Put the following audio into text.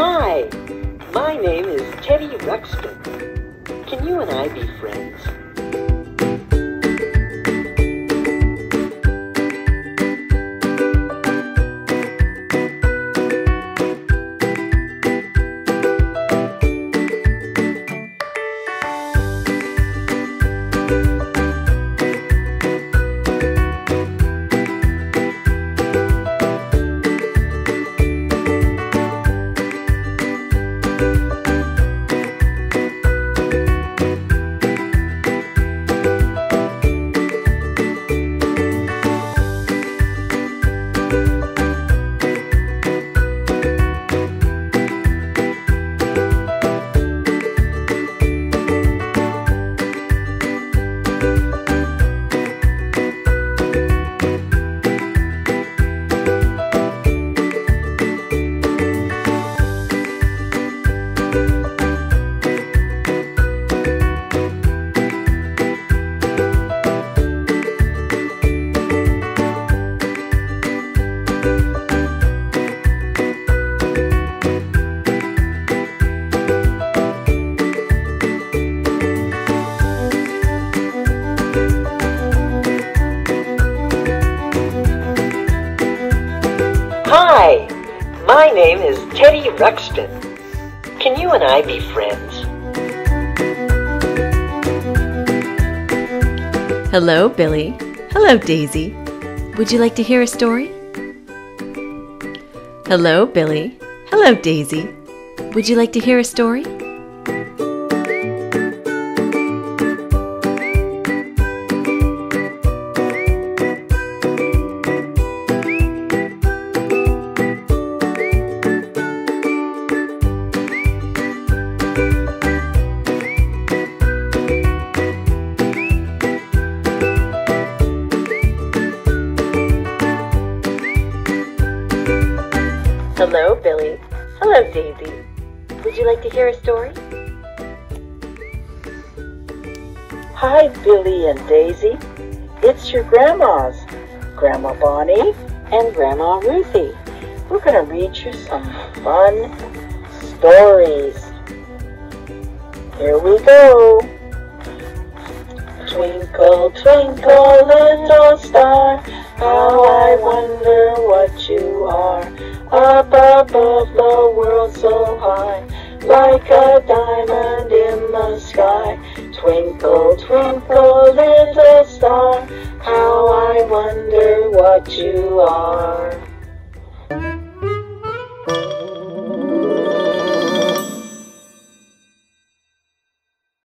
Hi, my name is Teddy Ruxpin. Can you and I be friends? Hi, my name is Teddy Ruxpin. Can you and I be friends? Hello, Billy. Hello, Daisy. Would you like to hear a story? Hello, Billy. Hello, Daisy. Would you like to hear a story? Hello, Billy. Hello, Daisy. Would you like to hear a story? Hi, Billy and Daisy. It's your grandmas, Grandma Bonnie and Grandma Ruthie. We're going to read you some fun stories. Here we go. Twinkle, twinkle, little star, how I wonder above the world so high, like a diamond in the sky. Twinkle, twinkle, little star, how I wonder what you are.